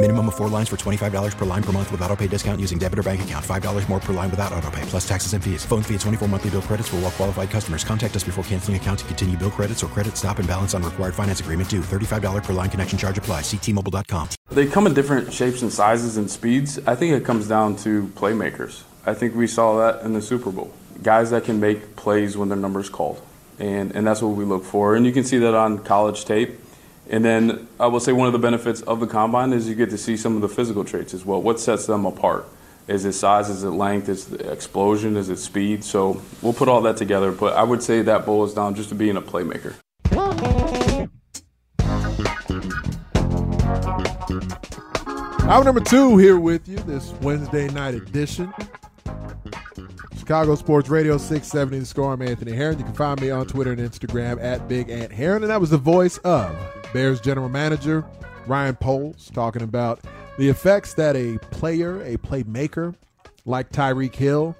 Minimum of four lines for $25 per line per month with auto pay discount using debit or bank account. $5 more per line without auto pay, plus taxes and fees. Phone fee at 24 monthly bill credits for all well qualified customers. Contact us before canceling account to continue bill credits or credit stop and balance on required finance agreement due. $35 per line connection charge apply. Ctmobile.com. They come in different shapes and sizes and speeds. I think it comes down to playmakers. I think we saw that in the Super Bowl. Guys that can make plays when their number's called. And, and that's what we look for. And you can see that on college tape. And then I will say one of the benefits of the combine is you get to see some of the physical traits as well. What sets them apart? Is it size? Is it length? Is it explosion? Is it speed? So we'll put all that together. But I would say that boils down just to being a playmaker. Hour number two here with you this Wednesday night edition. Chicago Sports Radio 670 The Score. I'm Anthony Herron. You can find me on Twitter and Instagram at Big Ant Herron. And that was the voice of Bears general manager Ryan Poles talking about the effects that a player, a playmaker like Tyreek Hill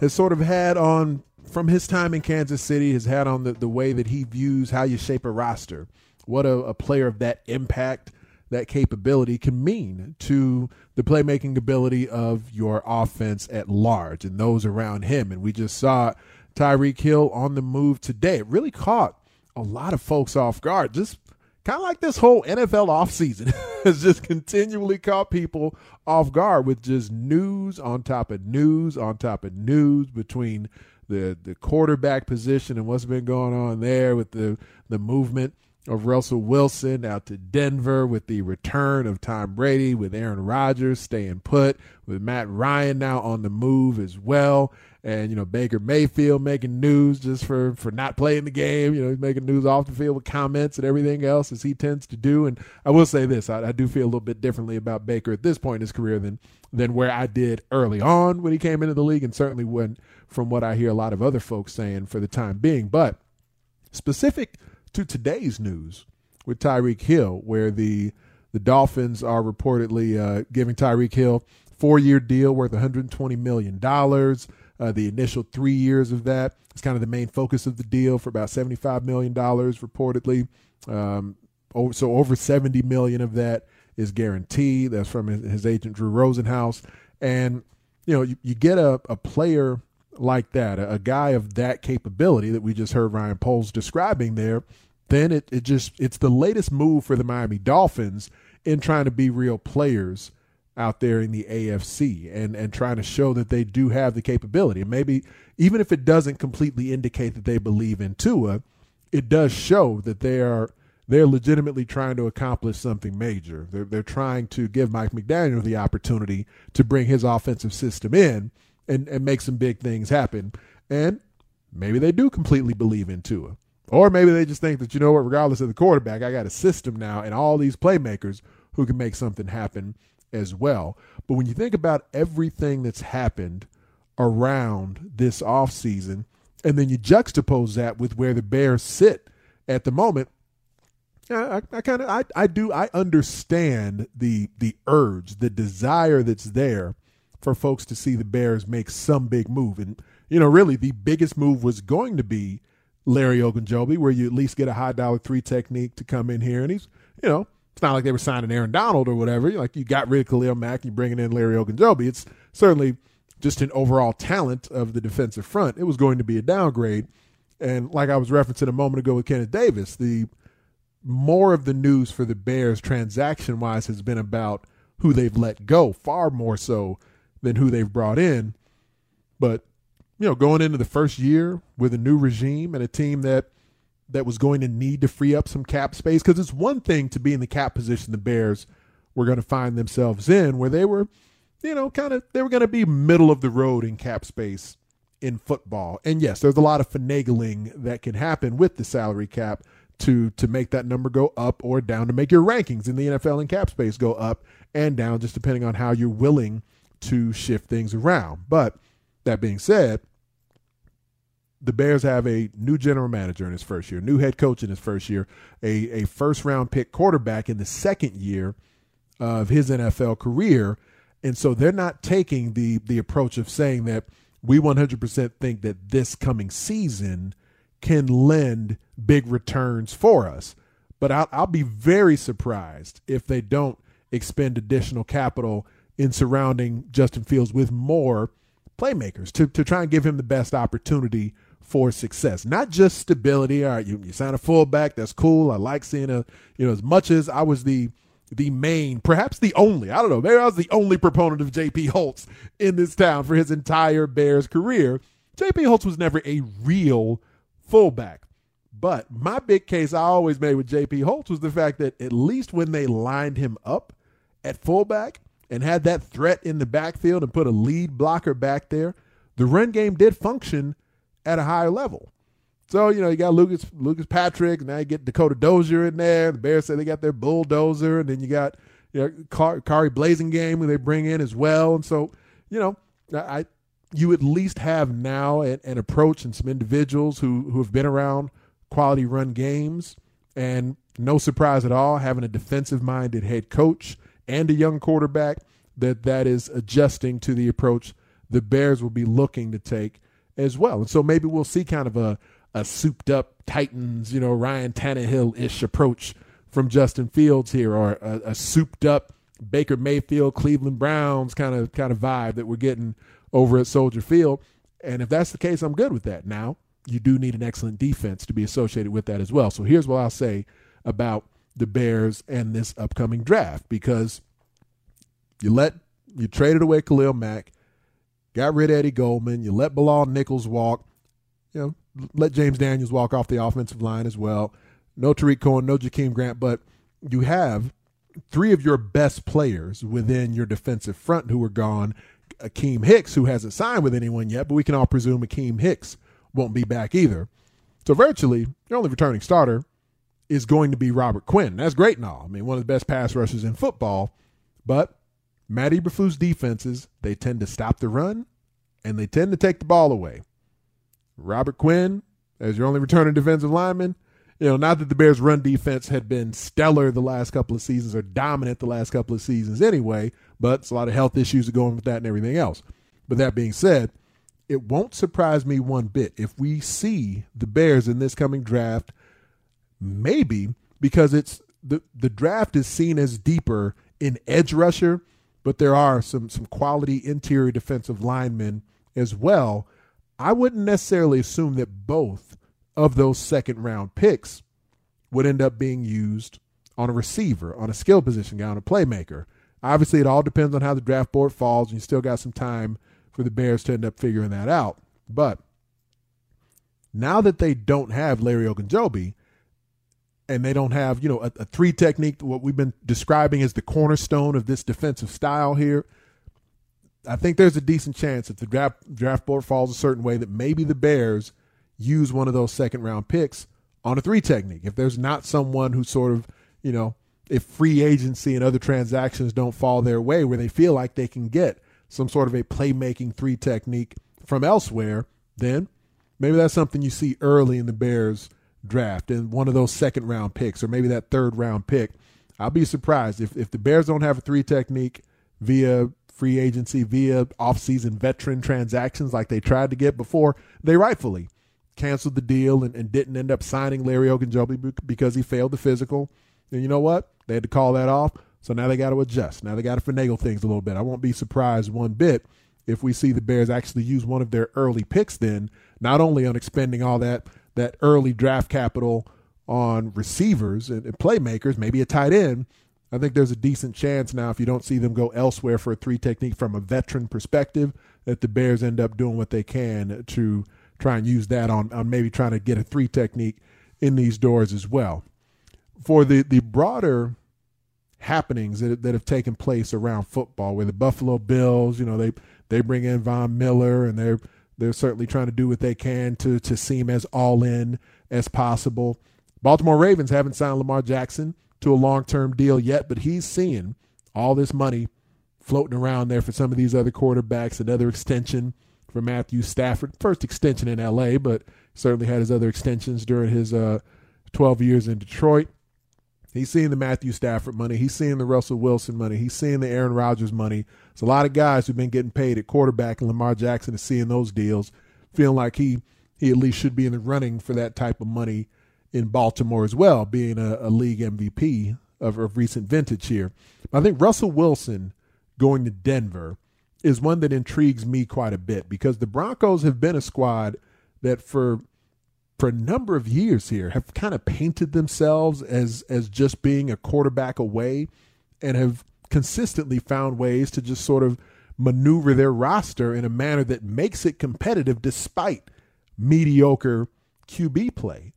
has sort of had on from his time in Kansas City, has had on the, the way that he views how you shape a roster. What a, a player of that impact that capability can mean to the playmaking ability of your offense at large and those around him. And we just saw Tyreek Hill on the move today. It really caught a lot of folks off guard. Just kind of like this whole NFL offseason has just continually caught people off guard with just news on top of news on top of news between the the quarterback position and what's been going on there with the the movement of Russell Wilson out to Denver with the return of Tom Brady, with Aaron Rodgers staying put, with Matt Ryan now on the move as well. And, you know, Baker Mayfield making news just for, for not playing the game. You know, he's making news off the field with comments and everything else as he tends to do. And I will say this, I, I do feel a little bit differently about Baker at this point in his career than than where I did early on when he came into the league, and certainly when from what I hear a lot of other folks saying for the time being. But specific to today's news with Tyreek Hill, where the the Dolphins are reportedly uh, giving Tyreek Hill four year deal worth 120 million dollars. Uh, the initial three years of that is kind of the main focus of the deal for about 75 million dollars reportedly. Um, so over 70 million of that is guaranteed. That's from his, agent Drew Rosenhaus, and you know you, you get a, a player like that, a, a guy of that capability that we just heard Ryan Poles describing there then it, it just it's the latest move for the Miami Dolphins in trying to be real players out there in the AFC and and trying to show that they do have the capability. And maybe even if it doesn't completely indicate that they believe in Tua, it does show that they are they're legitimately trying to accomplish something major. They're they're trying to give Mike McDaniel the opportunity to bring his offensive system in and, and make some big things happen. And maybe they do completely believe in Tua. Or maybe they just think that, you know what, regardless of the quarterback, I got a system now and all these playmakers who can make something happen as well. But when you think about everything that's happened around this offseason, and then you juxtapose that with where the Bears sit at the moment, I, I kind of I, I do I understand the the urge, the desire that's there for folks to see the Bears make some big move. And, you know, really the biggest move was going to be Larry Ogunjobi, where you at least get a high dollar three technique to come in here. And he's, you know, it's not like they were signing Aaron Donald or whatever. Like you got rid of Khalil Mack, you're bringing in Larry Ogunjobi. It's certainly just an overall talent of the defensive front. It was going to be a downgrade. And like I was referencing a moment ago with Kenneth Davis, the more of the news for the Bears transaction wise has been about who they've let go, far more so than who they've brought in. But you know, going into the first year with a new regime and a team that that was going to need to free up some cap space because it's one thing to be in the cap position the Bears were going to find themselves in where they were, you know, kind of they were going to be middle of the road in cap space in football. And yes, there's a lot of finagling that can happen with the salary cap to to make that number go up or down to make your rankings in the NFL and cap space go up and down just depending on how you're willing to shift things around. But that being said, the Bears have a new general manager in his first year, new head coach in his first year, a, a first round pick quarterback in the second year of his NFL career. And so they're not taking the the approach of saying that we 100% think that this coming season can lend big returns for us. But I'll, I'll be very surprised if they don't expend additional capital in surrounding Justin Fields with more playmakers to, to try and give him the best opportunity for success. Not just stability. All right, you, you sign a fullback, that's cool. I like seeing a, you know, as much as I was the the main, perhaps the only, I don't know, maybe I was the only proponent of JP Holtz in this town for his entire Bears career. JP Holtz was never a real fullback. But my big case I always made with JP Holtz was the fact that at least when they lined him up at fullback and had that threat in the backfield and put a lead blocker back there, the run game did function at a higher level. So, you know, you got Lucas Lucas Patrick, now you get Dakota Dozier in there. The Bears say they got their bulldozer, and then you got you know, Car- Khari Blasingame who they bring in as well. And so, you know, I you at least have now an, an approach and some individuals who who have been around quality run games, and no surprise at all, having a defensive minded head coach and a young quarterback that that is adjusting to the approach the Bears will be looking to take as well. And so maybe we'll see kind of a a souped up Titans, you know, Ryan Tannehill ish approach from Justin Fields here, or a, a souped up Baker Mayfield, Cleveland Browns kind of kind of vibe that we're getting over at Soldier Field. And if that's the case, I'm good with that. Now, you do need an excellent defense to be associated with that as well. So here's what I'll say about the Bears and this upcoming draft because you let you traded away Khalil Mack, got rid of Eddie Goldman, you let Bilal Nichols walk, you know, let James Daniels walk off the offensive line as well. No Tarik Cohen, no Jakeem Grant, but you have three of your best players within your defensive front who are gone Akiem Hicks, who hasn't signed with anyone yet, but we can all presume Akiem Hicks won't be back either. So virtually, your only returning starter is going to be Robert Quinn. That's great and all. I mean, one of the best pass rushers in football, but Matt Eberflus defenses, they tend to stop the run and they tend to take the ball away. Robert Quinn, as your only returning defensive lineman, you know, not that the Bears' run defense had been stellar the last couple of seasons or dominant the last couple of seasons anyway, but it's a lot of health issues going with that and everything else. But that being said, it won't surprise me one bit if we see the Bears in this coming draft, maybe because it's the the draft is seen as deeper in edge rusher, but there are some some quality interior defensive linemen as well. I wouldn't necessarily assume that both of those second round picks would end up being used on a receiver, on a skill position guy, on a playmaker. Obviously, it all depends on how the draft board falls, and you still got some time for the Bears to end up figuring that out. But now that they don't have Larry Ogunjobi, and they don't have, you know, a, a, three technique, what we've been describing as the cornerstone of this defensive style here. I think there's a decent chance if the draft draft board falls a certain way that maybe the Bears use one of those second round picks on a three technique. If there's not someone who sort of, you know, if free agency and other transactions don't fall their way where they feel like they can get some sort of a playmaking three technique from elsewhere, then maybe that's something you see early in the Bears draft and one of those second round picks or maybe that third round pick. I'll be surprised if, if the Bears don't have a three technique via free agency, via offseason veteran transactions like they tried to get before, they rightfully canceled the deal and, and didn't end up signing Larry Ogunjobi because he failed the physical. And you know what? They had to call that off. So now they got to adjust. Now they got to finagle things a little bit. I won't be surprised one bit if we see the Bears actually use one of their early picks then, not only on expending all that that early draft capital on receivers and, and playmakers, maybe a tight end. I think there's a decent chance now if you don't see them go elsewhere for a three technique from a veteran perspective, that the Bears end up doing what they can to try and use that on, on maybe trying to get a three technique in these doors as well. For the, the broader happenings that, that have taken place around football, where the Buffalo Bills, you know, they they bring in Von Miller and they're they're certainly trying to do what they can to to seem as all in as possible. Baltimore Ravens haven't signed Lamar Jackson to a long term deal yet, but he's seeing all this money floating around there for some of these other quarterbacks, another extension for Matthew Stafford. First extension in LA, but certainly had his other extensions during his uh, 12 years in Detroit. He's seeing the Matthew Stafford money. He's seeing the Russell Wilson money. He's seeing the Aaron Rodgers money. It's a lot of guys who've been getting paid at quarterback, and Lamar Jackson is seeing those deals, feeling like he he at least should be in the running for that type of money in Baltimore as well, being a, a league MVP of, of recent vintage here. I think Russell Wilson going to Denver is one that intrigues me quite a bit because the Broncos have been a squad that for for a number of years here have kind of painted themselves as as just being a quarterback away and have consistently found ways to just sort of maneuver their roster in a manner that makes it competitive despite mediocre QB play.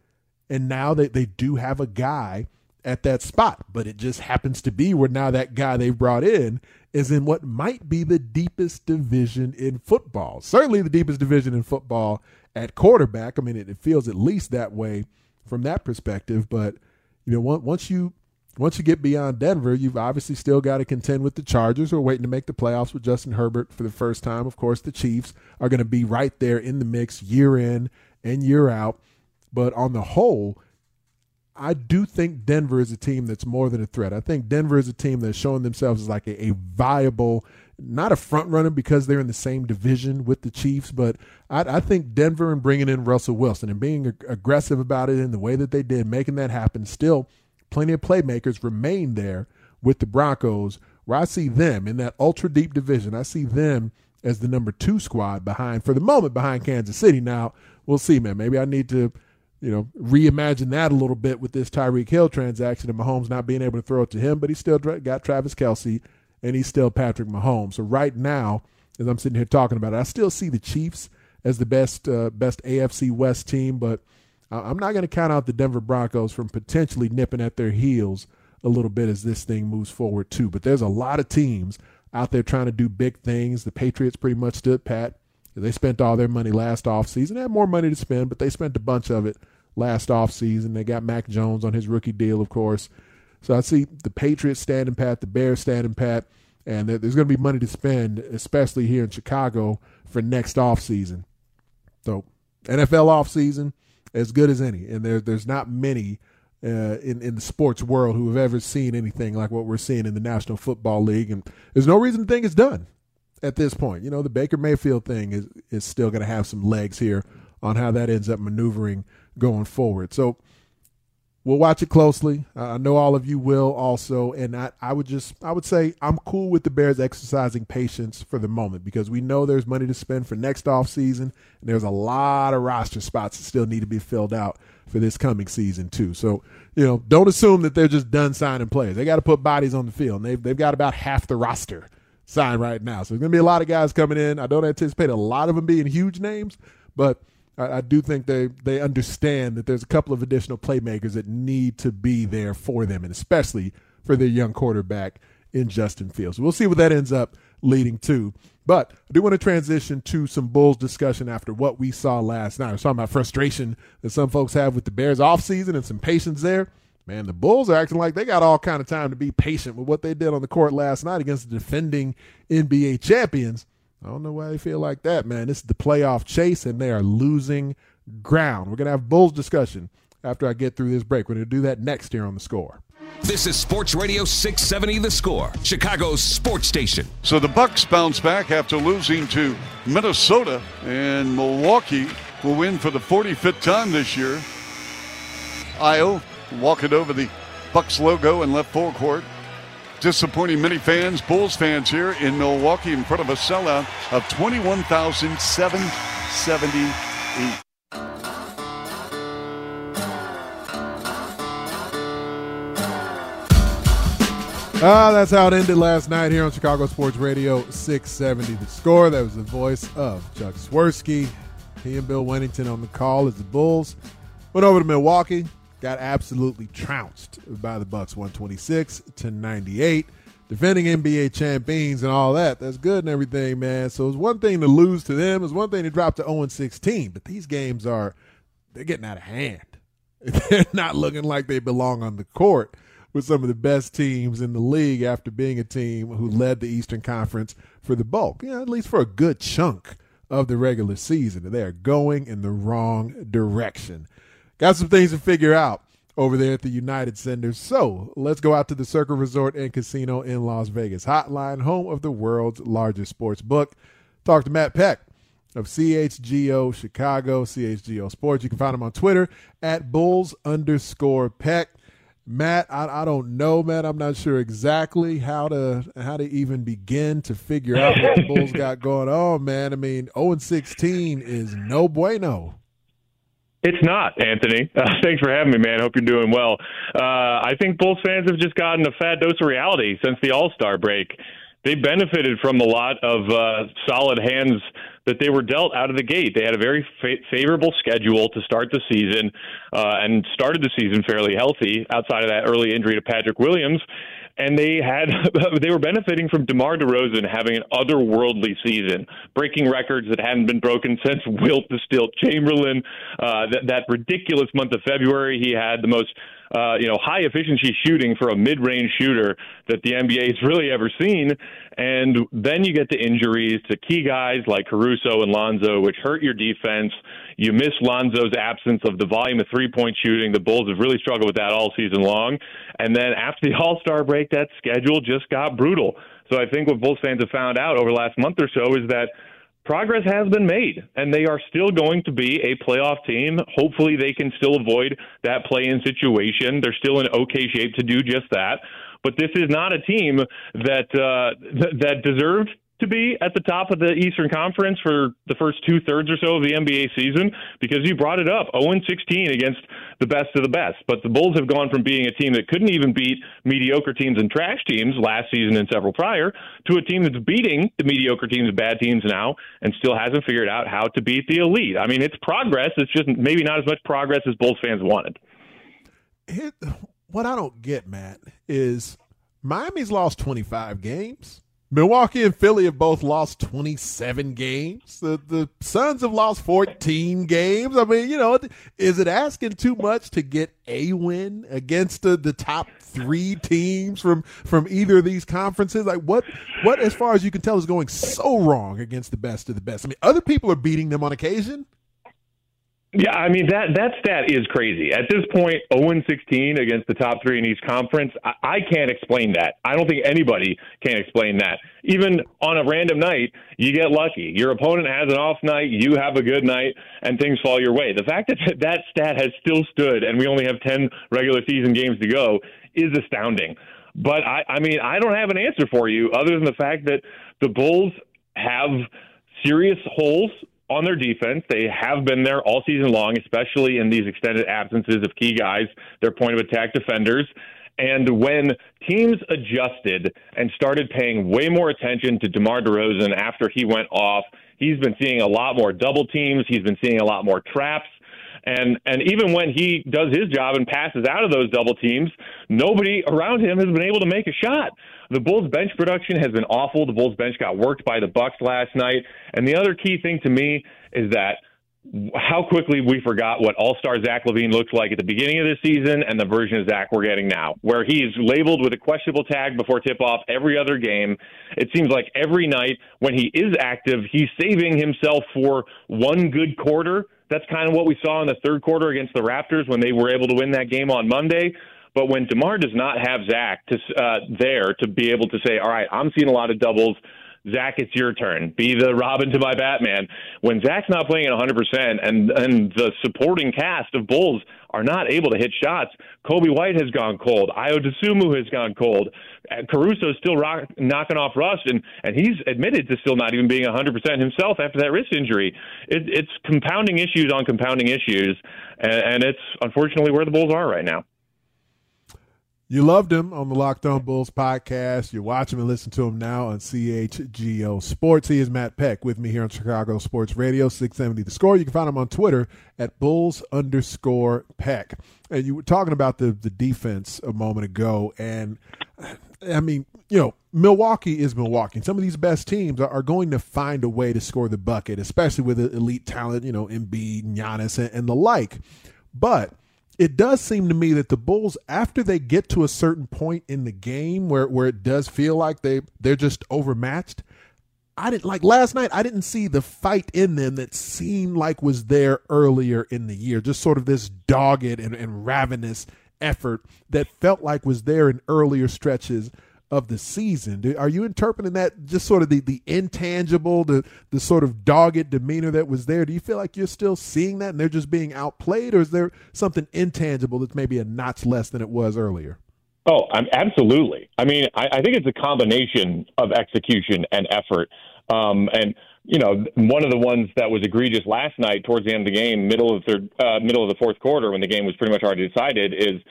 And now they, they do have a guy at that spot, but it just happens to be where now that guy they brought in is in what might be the deepest division in football. Certainly the deepest division in football at quarterback. I mean, it, it feels at least that way from that perspective. But you know, once you once you get beyond Denver, you've obviously still got to contend with the Chargers, who are waiting to make the playoffs with Justin Herbert for the first time. Of course, the Chiefs are going to be right there in the mix year in and year out. But on the whole, I do think Denver is a team that's more than a threat. I think Denver is a team that's showing themselves as like a, a viable, not a front runner because they're in the same division with the Chiefs, but I, I think Denver and bringing in Russell Wilson and being ag- aggressive about it in the way that they did, making that happen, still plenty of playmakers remain there with the Broncos, where I see them in that ultra deep division. I see them as the number two squad behind, for the moment, behind Kansas City. Now, we'll see, man. Maybe I need to – you know, reimagine that a little bit with this Tyreek Hill transaction and Mahomes not being able to throw it to him, but he still got Travis Kelce and he's still Patrick Mahomes. So right now, as I'm sitting here talking about it, I still see the Chiefs as the best uh, best AFC West team, but I'm not going to count out the Denver Broncos from potentially nipping at their heels a little bit as this thing moves forward too. But there's a lot of teams out there trying to do big things. The Patriots pretty much stood pat. They spent all their money last offseason. They had more money to spend, but they spent a bunch of it last offseason. They got Mac Jones on his rookie deal, of course. So I see the Patriots standing pat, the Bears standing pat, and there's going to be money to spend, especially here in Chicago for next offseason. So NFL offseason, as good as any. And there, there's not many uh, in, in the sports world who have ever seen anything like what we're seeing in the National Football League. And there's no reason to think it's done at this point. You know, the Baker Mayfield thing is, is still going to have some legs here on how that ends up maneuvering going forward. So we'll watch it closely. I know all of you will also, and I, I would just I would say I'm cool with the Bears exercising patience for the moment because we know there's money to spend for next off season, and there's a lot of roster spots that still need to be filled out for this coming season too. So you know, don't assume that they're just done signing players. They got to put bodies on the field. And they've they've got about half the roster signed right now. So there's going to be a lot of guys coming in. I don't anticipate a lot of them being huge names, but I, I, do think they they understand that there's a couple of additional playmakers that need to be there for them, and especially for their young quarterback in Justin Fields. We'll see what that ends up leading to. But I do want to transition to some Bulls discussion after what we saw last night. I was talking about frustration that some folks have with the Bears offseason and some patience there. Man, the Bulls are acting like they got all kind of time to be patient with what they did on the court last night against the defending NBA champions. I don't know why they feel like that, man. This is the playoff chase, and they are losing ground. We're going to have Bulls discussion after I get through this break. We're going to do that next here on the score. This is Sports Radio 670 The Score, Chicago's sports station. So the Bucks bounce back after losing to Minnesota, and Milwaukee will win for the 45th time this year. Ayo walking over the Bucks logo in left forecourt disappointing many fans, Bulls fans here in Milwaukee in front of a sellout of 21,778. Ah, that's how it ended last night here on Chicago Sports Radio 670 The Score. That was the voice of Chuck Swirsky. He and Bill Wennington on the call as the Bulls went over to Milwaukee, got absolutely trounced by the Bucks 126 to 98. Defending NBA champions and all that, that's good and everything, man. So it's one thing to lose to them, it's one thing to drop to 0 16, but these games are they're getting out of hand. They're not looking like they belong on the court with some of the best teams in the league after being a team who led the Eastern Conference for the bulk, you know, at least for a good chunk of the regular season. They are going in the wrong direction. Got some things to figure out over there at the United Center. So let's go out to the Circa Resort and Casino in Las Vegas. Hotline, home of the world's largest sports book. Talk to Matt Peck of CHGO Chicago, CHGO Sports. You can find him on Twitter at Bulls underscore Peck. Matt, I, I don't know, man. I'm not sure exactly how to how to even begin to figure out what the Bulls got going on, man. I mean, 0 and 16 is no bueno. It's not, Anthony. Uh, thanks for having me, man. Hope you're doing well. Uh, I think Bulls fans have just gotten a fat dose of reality since the All Star break. They benefited from a lot of uh, solid hands that they were dealt out of the gate. They had a very fa- favorable schedule to start the season uh, and started the season fairly healthy outside of that early injury to Patrick Williams. And they had they were benefiting from DeMar DeRozan having an otherworldly season, breaking records that hadn't been broken since Wilt the Stilt Chamberlain. Uh, that, that ridiculous month of February, he had the most uh, you know, high efficiency shooting for a mid range shooter that the NBA has really ever seen. And then you get the injuries to key guys like Caruso and Lonzo, which hurt your defense. You miss Lonzo's absence of the volume of three point shooting. The Bulls have really struggled with that all season long. And then after the All Star break, that schedule just got brutal. So I think what Bulls fans have found out over the last month or so is that progress has been made, and they are still going to be a playoff team. Hopefully, they can still avoid that play in situation. They're still in okay shape to do just that. But this is not a team that uh, th- that deserved to be at the top of the Eastern Conference for the first two thirds or so of the NBA season because you brought it up 0 16 against the best of the best. But the Bulls have gone from being a team that couldn't even beat mediocre teams and trash teams last season and several prior to a team that's beating the mediocre teams and bad teams now and still hasn't figured out how to beat the elite. I mean, it's progress. It's just maybe not as much progress as Bulls fans wanted. what I don't get, Matt, is Miami's lost 25 games. Milwaukee and Philly have both lost 27 games. The the Suns have lost 14 games. I mean, you know, is it asking too much to get a win against the, the top three teams from from either of these conferences? Like what what as far as you can tell is going so wrong against the best of the best? I mean, other people are beating them on occasion. Yeah, I mean that that stat is crazy. At this point, 0 16 against the top three in each conference. I, I can't explain that. I don't think anybody can explain that. Even on a random night, you get lucky. Your opponent has an off night, you have a good night, and things fall your way. The fact that that stat has still stood, and we only have 10 regular season games to go, is astounding. But I, I mean, I don't have an answer for you other than the fact that the Bulls have serious holes on their defense. They have been there all season long, especially in these extended absences of key guys, their point of attack defenders. And when teams adjusted and started paying way more attention to DeMar DeRozan after he went off, he's been seeing a lot more double teams. He's been seeing a lot more traps. And and even when he does his job and passes out of those double teams, nobody around him has been able to make a shot. The Bulls bench production has been awful. The Bulls bench got worked by the Bucks last night. And the other key thing to me is that how quickly we forgot what All Star Zach LaVine looked like at the beginning of the season and the version of Zach we're getting now, where he's labeled with a questionable tag before tip off every other game. It seems like every night when he is active, he's saving himself for one good quarter. That's kind of what we saw in the third quarter against the Raptors when they were able to win that game on Monday. But when DeMar does not have Zach to, uh, there to be able to say, all right, I'm seeing a lot of doubles. Zach, it's your turn. Be the Robin to my Batman. When Zach's not playing at 100% and, and the supporting cast of Bulls are not able to hit shots, Coby White has gone cold. Ayo Dosunmu has gone cold. Uh, Caruso is still rock, knocking off rust, and, and he's admitted to still not even being 100% himself after that wrist injury. It, it's compounding issues on compounding issues, and, and it's unfortunately where the Bulls are right now. You loved him on the Locked On Bulls podcast. You watch him and listen to him now on CHGO Sports. He is Matt Peck with me here on Chicago Sports Radio, 670 The Score. You can find him on Twitter at Bulls underscore Peck. And you were talking about the, the defense a moment ago. And I mean, you know, Milwaukee is Milwaukee. Some of these best teams are, going to find a way to score the bucket, especially with the elite talent, you know, Embiid, Giannis, and, and the like. But – it does seem to me that the Bulls, after they get to a certain point in the game where, where it does feel like they they're just overmatched, I didn't like last night. I didn't see the fight in them that seemed like was there earlier in the year. Just sort of this dogged and, and ravenous effort that felt like was there in earlier stretches of the season. Are you interpreting that just sort of the, the intangible, the the sort of dogged demeanor that was there? Do you feel like you're still seeing that and they're just being outplayed, or is there something intangible that's maybe a notch less than it was earlier? Oh, I'm, absolutely. I mean, I, I think it's a combination of execution and effort. Um, and you know, one of the ones that was egregious last night towards the end of the game, middle of the third, uh, middle of the fourth quarter, when the game was pretty much already decided, is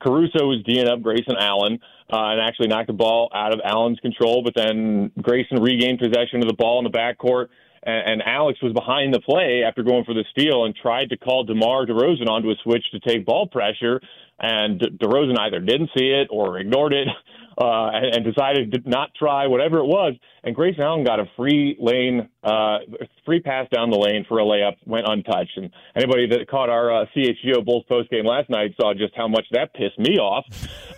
Caruso was D'ing up Grayson Allen uh, and actually knocked the ball out of Allen's control, but then Grayson regained possession of the ball in the backcourt. And, and Alex was behind the play after going for the steal and tried to call DeMar DeRozan onto a switch to take ball pressure. And De- DeRozan either didn't see it or ignored it uh, and, decided to not try whatever it was. And Grayson Allen got a free lane, uh, free pass down the lane for a layup, went untouched. And anybody that caught our uh, CHGO Bulls post game last night saw just how much that pissed me off.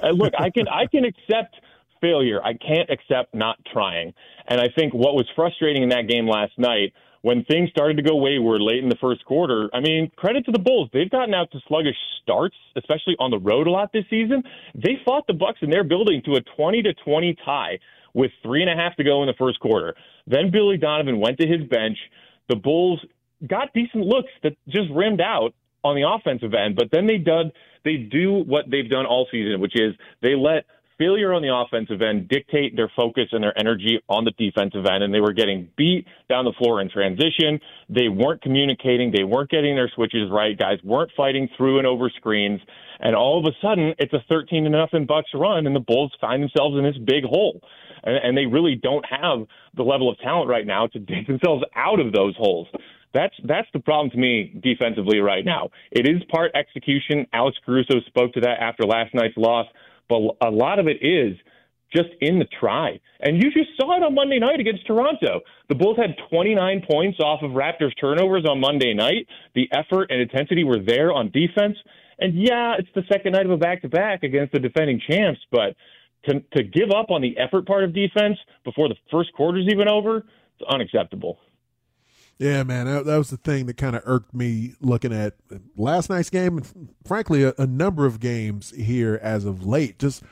Uh, look, I can I can accept failure. I can't accept not trying. And I think what was frustrating in that game last night when things started to go wayward late in the first quarter, I mean, credit to the Bulls. They've gotten out to sluggish starts, especially on the road a lot this season. They fought the Bucks in their building to a 20 to 20 tie with three and a half to go in the first quarter. Then Billy Donovan went to his bench. The Bulls got decent looks that just rimmed out on the offensive end, but then they did they do what they've done all season, which is they let failure on the offensive end dictate their focus and their energy on the defensive end, and they were getting beat down the floor in transition. They weren't communicating. They weren't getting their switches right. Guys weren't fighting through and over screens. And all of a sudden, it's a 13 to nothing Bucks run, and the Bulls find themselves in this big hole. And, and they really don't have the level of talent right now to dig themselves out of those holes. That's that's the problem to me defensively right now. It is part execution. Alex Caruso spoke to that after last night's loss but a lot of it is just in the try. And you just saw it on Monday night against Toronto. The Bulls had 29 points off of Raptors turnovers on Monday night. The effort and intensity were there on defense. And yeah, it's the second night of a back to back against the defending champs, but to to give up on the effort part of defense before the first quarter's even over, it's unacceptable. Yeah, man, that, that was the thing that kind of irked me looking at last night's game, and frankly, a, a number of games here as of late. Just,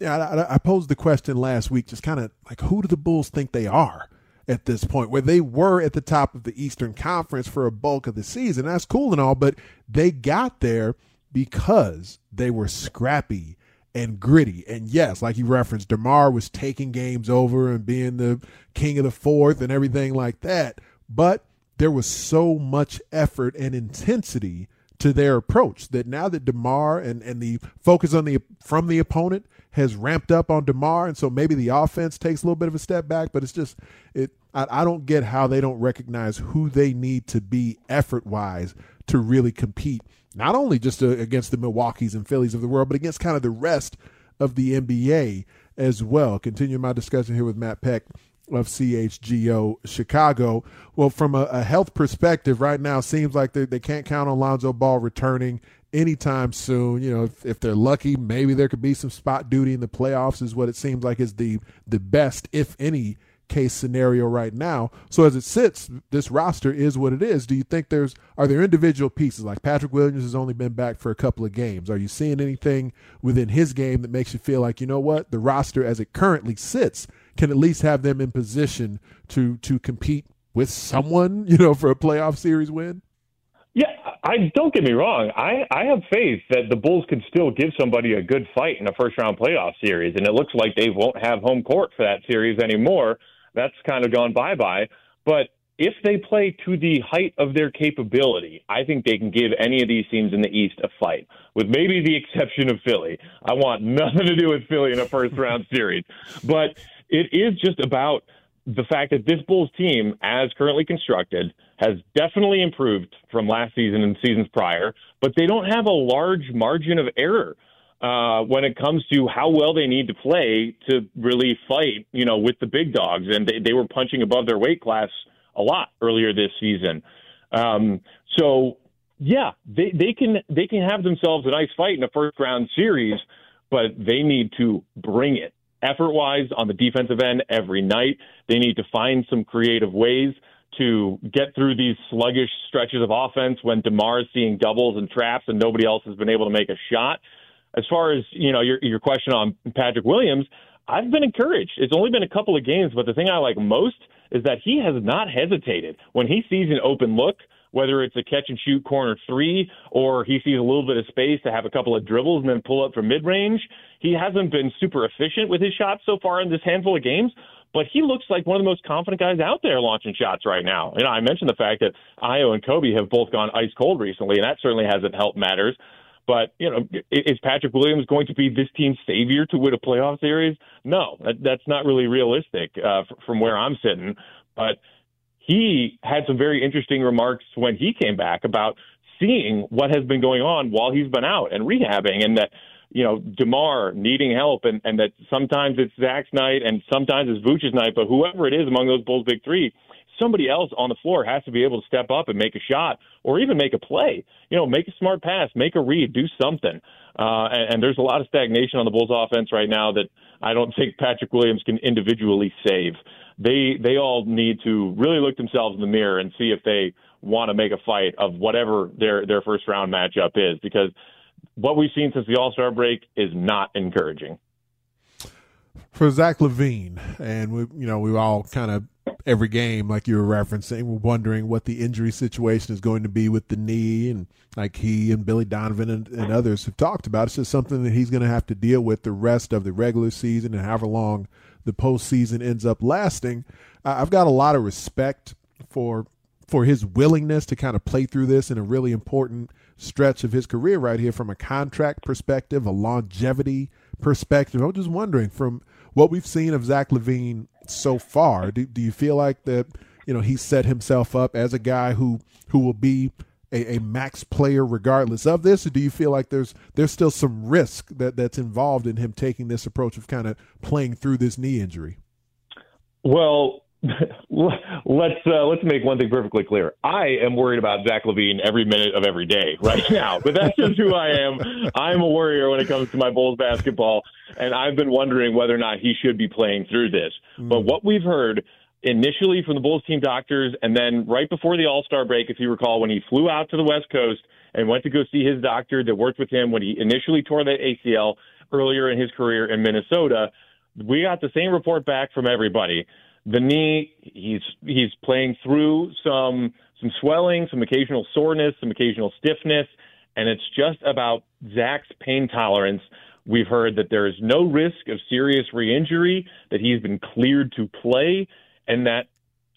yeah, I, I posed the question last week, just kind of like, who do the Bulls think they are? at this point, where they were at the top of the Eastern Conference for a bulk of the season. That's cool and all, but they got there because they were scrappy and gritty. And yes, like you referenced, DeMar was taking games over and being the king of the fourth and everything like that. But there was so much effort and intensity to their approach that now that DeMar and, and the focus on the from the opponent has ramped up on DeMar, and so maybe the offense takes a little bit of a step back, but it's just it I, I don't get how they don't recognize who they need to be effort wise to really compete, not only just to, against the Milwaukee's and Phillies of the world, but against kind of the rest of the NBA as well. Continue my discussion here with Matt Peck of CHGO Chicago. Well, from a, a, health perspective, right now seems like they, they can't count on Lonzo Ball returning anytime soon. You know, if, if they're lucky, maybe there could be some spot duty in the playoffs. Is what it seems like is the the best, if any, case scenario right now. So as it sits, this roster is what it is. Do you think there's are there individual pieces like Patrick Williams has only been back for a couple of games? Are you seeing anything within his game that makes you feel like you know what the roster as it currently sits? Can at least have them in position to to compete with someone, you know, for a playoff series win? Yeah, I don't get me wrong. I I have faith that the Bulls can still give somebody a good fight in a first round playoff series, and it looks like they won't have home court for that series anymore. That's kind of gone bye bye. But if they play to the height of their capability, I think they can give any of these teams in the East a fight, with maybe the exception of Philly. I want nothing to do with Philly in a first round series. But it is just about the fact that this Bulls team, as currently constructed, has definitely improved from last season and seasons prior, but they don't have a large margin of error. Uh, when it comes to how well they need to play to really fight, you know, with the big dogs, and they, they were punching above their weight class a lot earlier this season. Um, so yeah, they, they can they can have themselves a nice fight in a first round series, but they need to bring it effort wise on the defensive end every night. They need to find some creative ways to get through these sluggish stretches of offense when DeMar is seeing doubles and traps and nobody else has been able to make a shot. As far as you know, your your question on Patrick Williams, I've been encouraged. It's only been a couple of games, but the thing I like most is that he has not hesitated when he sees an open look. Whether it's a catch and shoot corner three or he sees a little bit of space to have a couple of dribbles and then pull up from mid range, he hasn't been super efficient with his shots so far in this handful of games but he looks like one of the most confident guys out there launching shots right now. You know, I mentioned the fact that Ayo and Coby have both gone ice cold recently, and that certainly hasn't helped matters. But you know, is Patrick Williams going to be this team's savior to win a playoff series? No, that, that's not really realistic uh, from where I'm sitting. But he had some very interesting remarks when he came back about seeing what has been going on while he's been out and rehabbing, and that you know Demar needing help, and and that sometimes it's Zach's night and sometimes it's Vooch's night, but whoever it is among those Bulls' big three somebody else on the floor has to be able to step up and make a shot or even make a play. You know, make a smart pass, make a read, do something. Uh, and, and there's a lot of stagnation on the Bulls offense right now that I don't think Patrick Williams can individually save. They they all need to really look themselves in the mirror and see if they want to make a fight of whatever their their first round matchup is because what we've seen since the All Star break is not encouraging. For Zach LaVine, and we, you know, we all kind of every game, like you were referencing, we're wondering what the injury situation is going to be with the knee, and like he and Billy Donovan and, and others have talked about, it's just something that he's going to have to deal with the rest of the regular season and however long the postseason ends up lasting. I've got a lot of respect for for his willingness to kind of play through this in a really important stretch of his career right here from a contract perspective, a longevity perspective. I'm just wondering from what we've seen of Zach LaVine so far, do, do you feel like that, you know, he set himself up as a guy who who will be a, a, max player regardless of this, or do you feel like there's there's still some risk that, that's involved in him taking this approach of kind of playing through this knee injury? Well, let's uh, let's make one thing perfectly clear. I am worried about Zach LaVine every minute of every day right now, but that's just who I am. I'm a warrior when it comes to my Bulls basketball, and I've been wondering whether or not he should be playing through this. Mm. But what we've heard initially from the Bulls team doctors, and then right before the All Star break, if you recall, when he flew out to the West Coast and went to go see his doctor that worked with him when he initially tore that ACL earlier in his career in Minnesota, we got the same report back from everybody the knee, he's he's playing through some some swelling, some occasional soreness, some occasional stiffness, and it's just about Zach's pain tolerance. We've heard that there is no risk of serious re-injury, that he's been cleared to play, and that,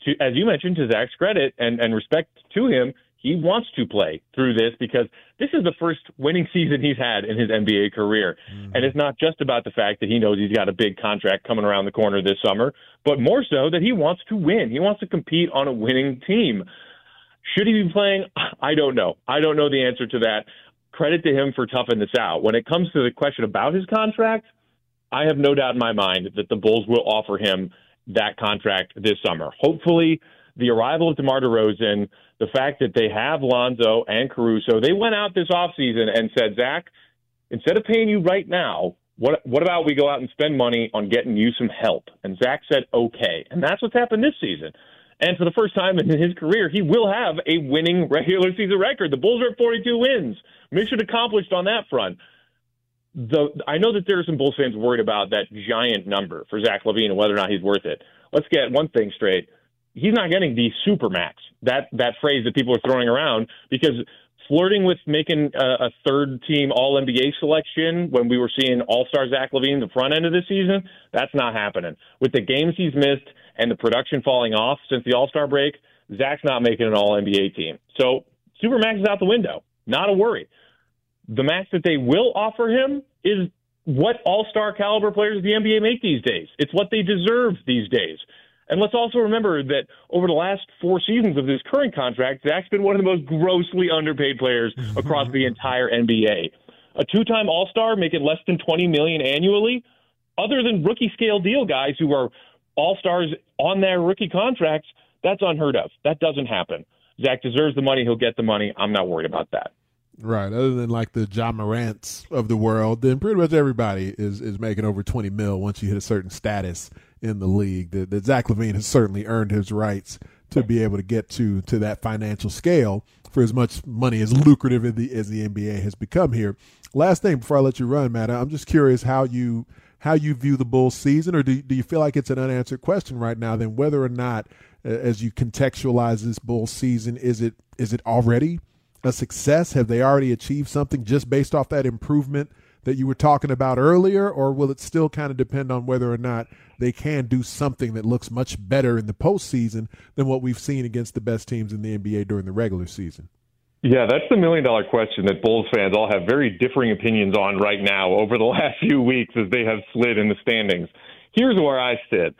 to, as you mentioned, to Zach's credit and, and respect to him, he wants to play through this because this is the first winning season he's had in his NBA career. Mm-hmm. And it's not just about the fact that he knows he's got a big contract coming around the corner this summer, but more so that he wants to win. He wants to compete on a winning team. Should he be playing? I don't know. I don't know the answer to that. Credit to him for toughing this out. When it comes to the question about his contract, I have no doubt in my mind that the Bulls will offer him that contract this summer. Hopefully, the arrival of DeMar DeRozan, the fact that they have Lonzo and Caruso, they went out this offseason and said, Zach, instead of paying you right now, what what about we go out and spend money on getting you some help? And Zach said, okay. And that's what's happened this season. And for the first time in his career, he will have a winning regular season record. The Bulls are at 42 wins. Mission accomplished on that front. The, I know that there are some Bulls fans worried about that giant number for Zach LaVine and whether or not he's worth it. Let's get one thing straight he's not getting the super max. That that phrase that people are throwing around because flirting with making a, a third team All NBA selection when we were seeing All Star Zach Levine the front end of the season, that's not happening. With the games he's missed and the production falling off since the All Star break, Zach's not making an All NBA team. So Supermax is out the window. Not a worry. The max that they will offer him is what All Star caliber players the NBA make these days. It's what they deserve these days. And let's also remember that over the last four seasons of this current contract, Zach's been one of the most grossly underpaid players mm-hmm. across the entire NBA. A two-time All-Star making less than 20 million annually, other than rookie scale deal guys who are All-Stars on their rookie contracts, that's unheard of. That doesn't happen. Zach deserves the money. He'll get the money. I'm not worried about that. Right. Other than like the Ja Morants of the world, then pretty much everybody is, is making over 20 mil once you hit a certain status in the league. That Zach LaVine has certainly earned his rights to be able to get to to that financial scale for as much money as lucrative as the, as the NBA has become here. Last thing before I let you run, Matt, I'm just curious how you how you view the Bulls season, or do, do you feel like it's an unanswered question right now? Then whether or not, as you contextualize this Bulls season, is it is it already a success? Have they already achieved something just based off that improvement that you were talking about earlier, or will it still kind of depend on whether or not they can do something that looks much better in the postseason than what we've seen against the best teams in the NBA during the regular season? Yeah, that's the million dollar question that Bulls fans all have very differing opinions on right now over the last few weeks as they have slid in the standings. Here's where I sit.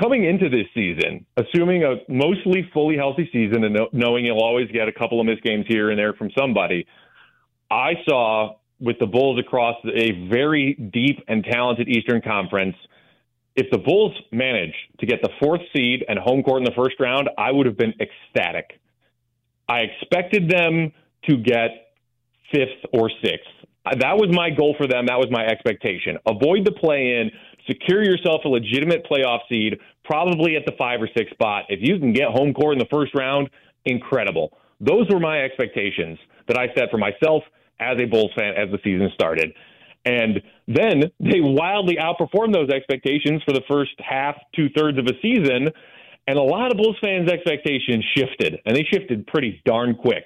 Coming into this season, assuming a mostly fully healthy season and knowing you'll always get a couple of missed games here and there from somebody, I saw with the Bulls across a very deep and talented Eastern Conference – if the Bulls managed to get the fourth seed and home court in the first round, I would have been ecstatic. I expected them to get fifth or sixth. That was my goal for them. That was my expectation. Avoid the play in, secure yourself a legitimate playoff seed, probably at the five or six spot. If you can get home court in the first round, incredible. Those were my expectations that I set for myself as a Bulls fan as the season started. And then they wildly outperformed those expectations for the first half, two thirds of a season. And a lot of Bulls fans' expectations shifted, and they shifted pretty darn quick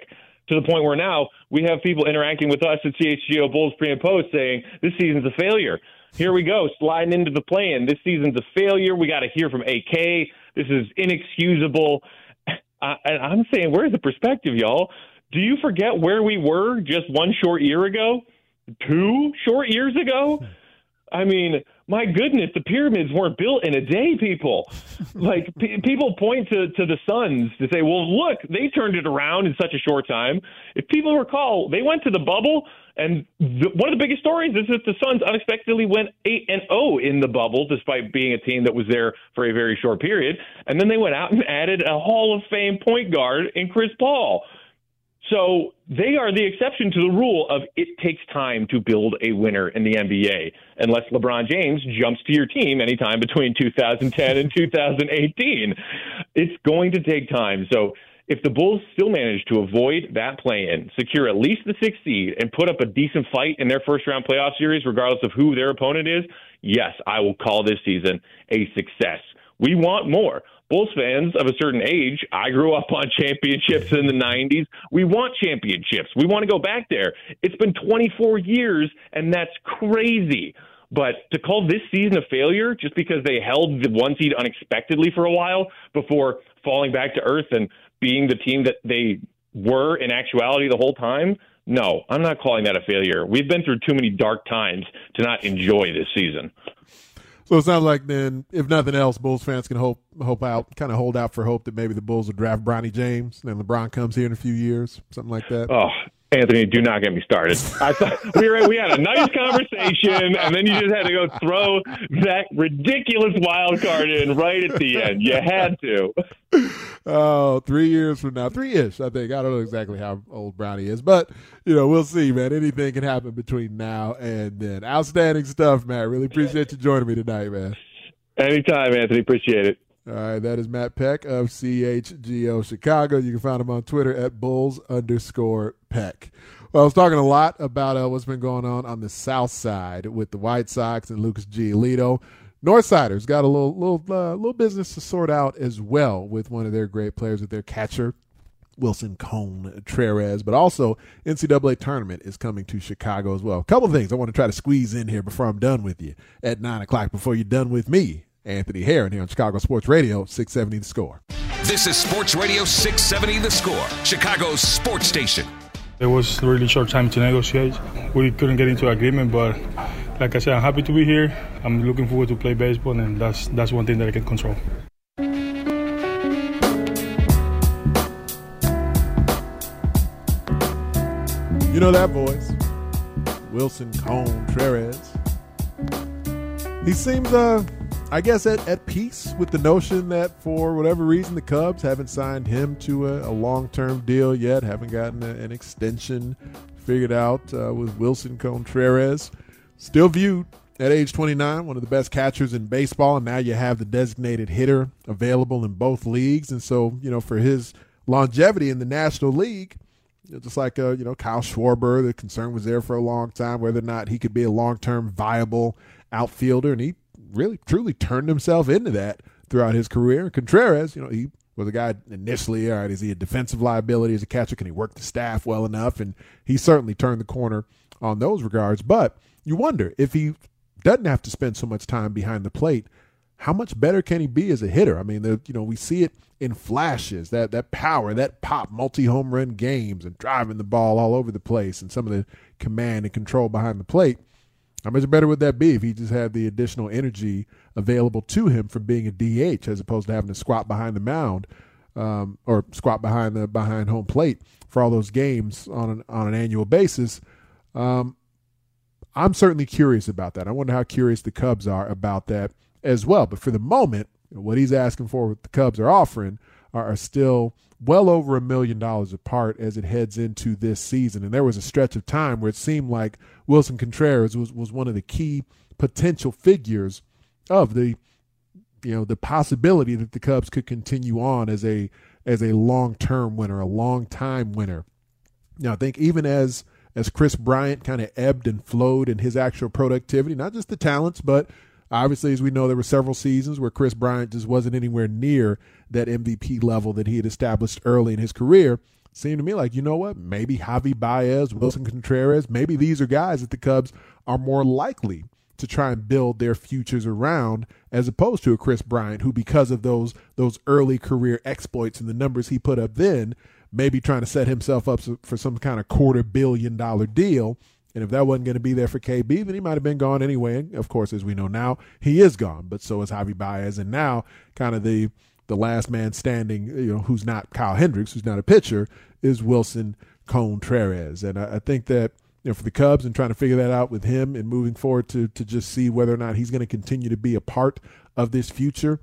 to the point where now we have people interacting with us at CHGO Bulls pre and post saying this season's a failure. Here we go, sliding into the play in. This season's a failure. We got to hear from AK. This is inexcusable. I, I'm saying, where's the perspective, y'all? Do you forget where we were just one short year ago? two short years ago. I mean, my goodness, the pyramids weren't built in a day, people. like, p- people point to, to the Suns to say, well, look, they turned it around in such a short time. If people recall, they went to the bubble, and the, one of the biggest stories is that the Suns unexpectedly went 8 and 0 in the bubble, despite being a team that was there for a very short period. And then they went out and added a Hall of Fame point guard in Chris Paul. So they are the exception to the rule of it takes time to build a winner in the NBA, unless LeBron James jumps to your team anytime between 2010 and 2018. It's going to take time. So if the Bulls still manage to avoid that play in, secure at least the sixth seed, and put up a decent fight in their first round playoff series, regardless of who their opponent is, yes, I will call this season a success. We want more. Bulls fans of a certain age, I grew up on championships in the 90s. We want championships. We want to go back there. It's been 24 years, and that's crazy. But to call this season a failure just because they held the one seed unexpectedly for a while before falling back to earth and being the team that they were in actuality the whole time, no, I'm not calling that a failure. We've been through too many dark times to not enjoy this season. So it sounds like then, if nothing else, Bulls fans can hope hope out, kind of hold out for hope that maybe the Bulls will draft Bronny James, and then LeBron comes here in a few years, something like that. Oh, Anthony, do not get me started. I thought we were we had a nice conversation, and then you just had to go throw that ridiculous wild card in right at the end. You had to. Oh, three years from now, three ish, I think. I don't know exactly how old Bronny is, but you know, we'll see, man. Anything can happen between now and then. Outstanding stuff, man. Really appreciate you joining me tonight, man. Anytime, Anthony. Appreciate it. All right, that is Matt Peck of CHGO Chicago. You can find him on Twitter at Bulls underscore Peck. Well, I was talking a lot about uh, what's been going on on the South Side with the White Sox and Lucas Giolito. Northsiders got a little little uh, little business to sort out as well with one of their great players, with their catcher Willson Contreras, but also NCAA tournament is coming to Chicago as well. A couple things I want to try to squeeze in here before I'm done with you at nine o'clock. Before you're done with me Anthony Herron here on Chicago Sports Radio 670 The Score. This is Sports Radio 670 The Score, Chicago's sports station. It was a really short time to negotiate. We couldn't get into agreement, but like I said, I'm happy to be here. I'm looking forward to play baseball, and that's that's one thing that I can control. You know that voice, Willson Contreras. He seems, uh, I guess, at, at peace with the notion that for whatever reason the Cubs haven't signed him to a, a long term deal yet, haven't gotten a, an extension figured out uh, with Willson Contreras. Still viewed at age 29, one of the best catchers in baseball, and now you have the designated hitter available in both leagues. And so, you know, for his longevity in the National League, just like uh, you know Kyle Schwarber, the concern was there for a long time whether or not he could be a long-term viable outfielder, and he really truly turned himself into that throughout his career. Contreras, you know, he was a guy initially, all right, is he a defensive liability as a catcher? Can he work the staff well enough? And he certainly turned the corner on those regards. But you wonder if he doesn't have to spend so much time behind the plate, how much better can he be as a hitter? I mean, the, you know, we see it in flashes that that power, that pop, multi home run games, and driving the ball all over the place, and some of the command and control behind the plate. How much better would that be if he just had the additional energy available to him from being a DH as opposed to having to squat behind the mound um, or squat behind the behind home plate for all those games on an on an annual basis? Um, I'm certainly curious about that. I wonder how curious the Cubs are about that as well. But for the moment, what he's asking for, what the Cubs are offering, are, are still well over a million dollars apart as it heads into this season. And there was a stretch of time where it seemed like Willson Contreras was, was one of the key potential figures of the you know the possibility that the Cubs could continue on as a as a long term winner, a long time winner. Now I think even as as Kris Bryant kind of ebbed and flowed in his actual productivity, not just the talents, but Obviously, as we know, there were several seasons where Kris Bryant just wasn't anywhere near that MVP level that he had established early in his career. seemed to me like, you know what? Maybe Javy Baez, Willson Contreras, maybe these are guys that the Cubs are more likely to try and build their futures around as opposed to a Kris Bryant who because of those those early career exploits and the numbers he put up then maybe trying to set himself up for some kind of quarter billion dollar deal and if that wasn't going to be there for KB, then he might have been gone anyway. And of course, as we know now, he is gone. But so is Javy Baez, and now kind of the the last man standing, you know, who's not Kyle Hendricks, who's not a pitcher, is Willson Contreras. And I, I think that you know for the Cubs and trying to figure that out with him and moving forward to to just see whether or not he's going to continue to be a part of this future.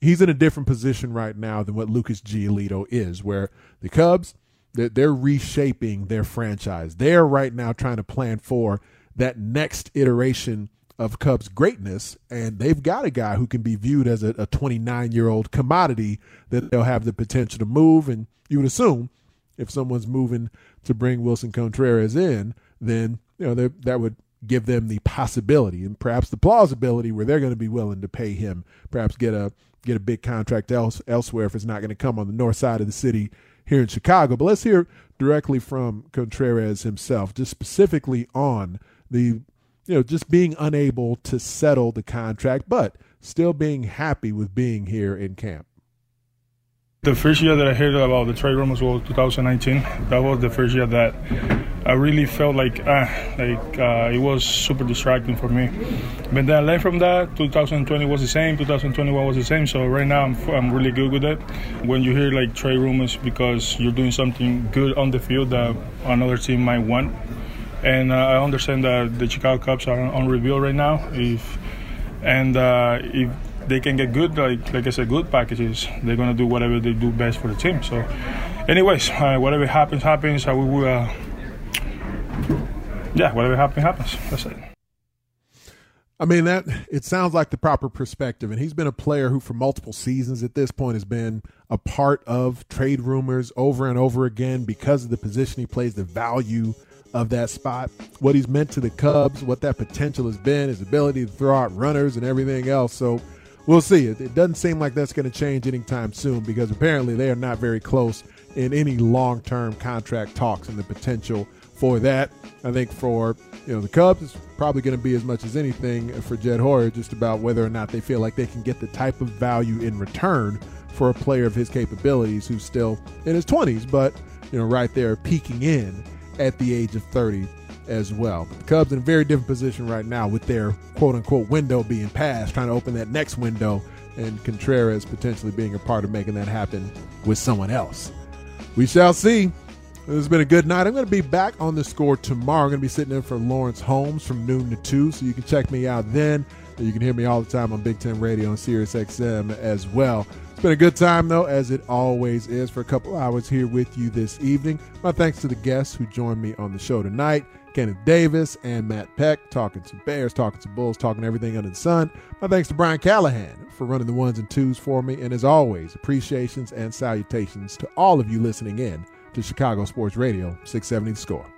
He's in a different position right now than what Lucas Giolito is, where the Cubs they're, they're reshaping their franchise. They're right now trying to plan for that next iteration of Cubs greatness, and they've got a guy who can be viewed as a 29 year old commodity that they'll have the potential to move. And you would assume if someone's moving to bring Willson Contreras in, then you know that would give them the possibility and perhaps the plausibility where they're going to be willing to pay him, perhaps get a get a big contract else, elsewhere if it's not going to come on the north side of the city here in Chicago. But let's hear directly from Contreras himself, just specifically on the, you know, just being unable to settle the contract, but still being happy with being here in camp. The first year that I heard about the trade rumors was 2019. That was the first year that I really felt like ah, like uh, it was super distracting for me. But then I learned from that. 2020 was the same. 2021 was the same. So right now I'm, I'm really good with it. When you hear like trade rumors because you're doing something good on the field that another team might want, and uh, I understand that the Chicago Cubs are on, on reveal right now. If and uh, if they can get good, like like I said, good packages. They're gonna do whatever they do best for the team. So, anyways, uh, whatever happens, happens. I will. Uh, yeah, whatever happens, happens. That's it. I mean that it sounds like the proper perspective, and he's been a player who, for multiple seasons at this point, has been a part of trade rumors over and over again because of the position he plays, the value of that spot, what he's meant to the Cubs, what that potential has been, his ability to throw out runners and everything else. So we'll see. It, it doesn't seem like that's going to change anytime soon because apparently they are not very close in any long term contract talks and the potential for that. I think for you know the Cubs, it's probably going to be as much as anything for Jed Hoyer, just about whether or not they feel like they can get the type of value in return for a player of his capabilities who's still in his 20s, but you know right there peaking in at the age of 30 as well. The Cubs in a very different position right now with their quote unquote window being passed, trying to open that next window, and Contreras potentially being a part of making that happen with someone else. We shall see. This has been a good night. I'm going to be back on the score tomorrow. I'm going to be sitting in for Laurence Holmes from noon to 2, so you can check me out then. You can hear me all the time on Big Ten Radio and Sirius XM as well. It's been a good time, though, as it always is, for a couple hours here with you this evening. My thanks to the guests who joined me on the show tonight Kenneth Davis and Matt Peck, talking some Bears, talking some Bulls, talking everything under the sun. My thanks to Brian Callahan for running the ones and twos for me. And as always, appreciations and salutations to all of you listening in to Chicago Sports Radio 670 The Score.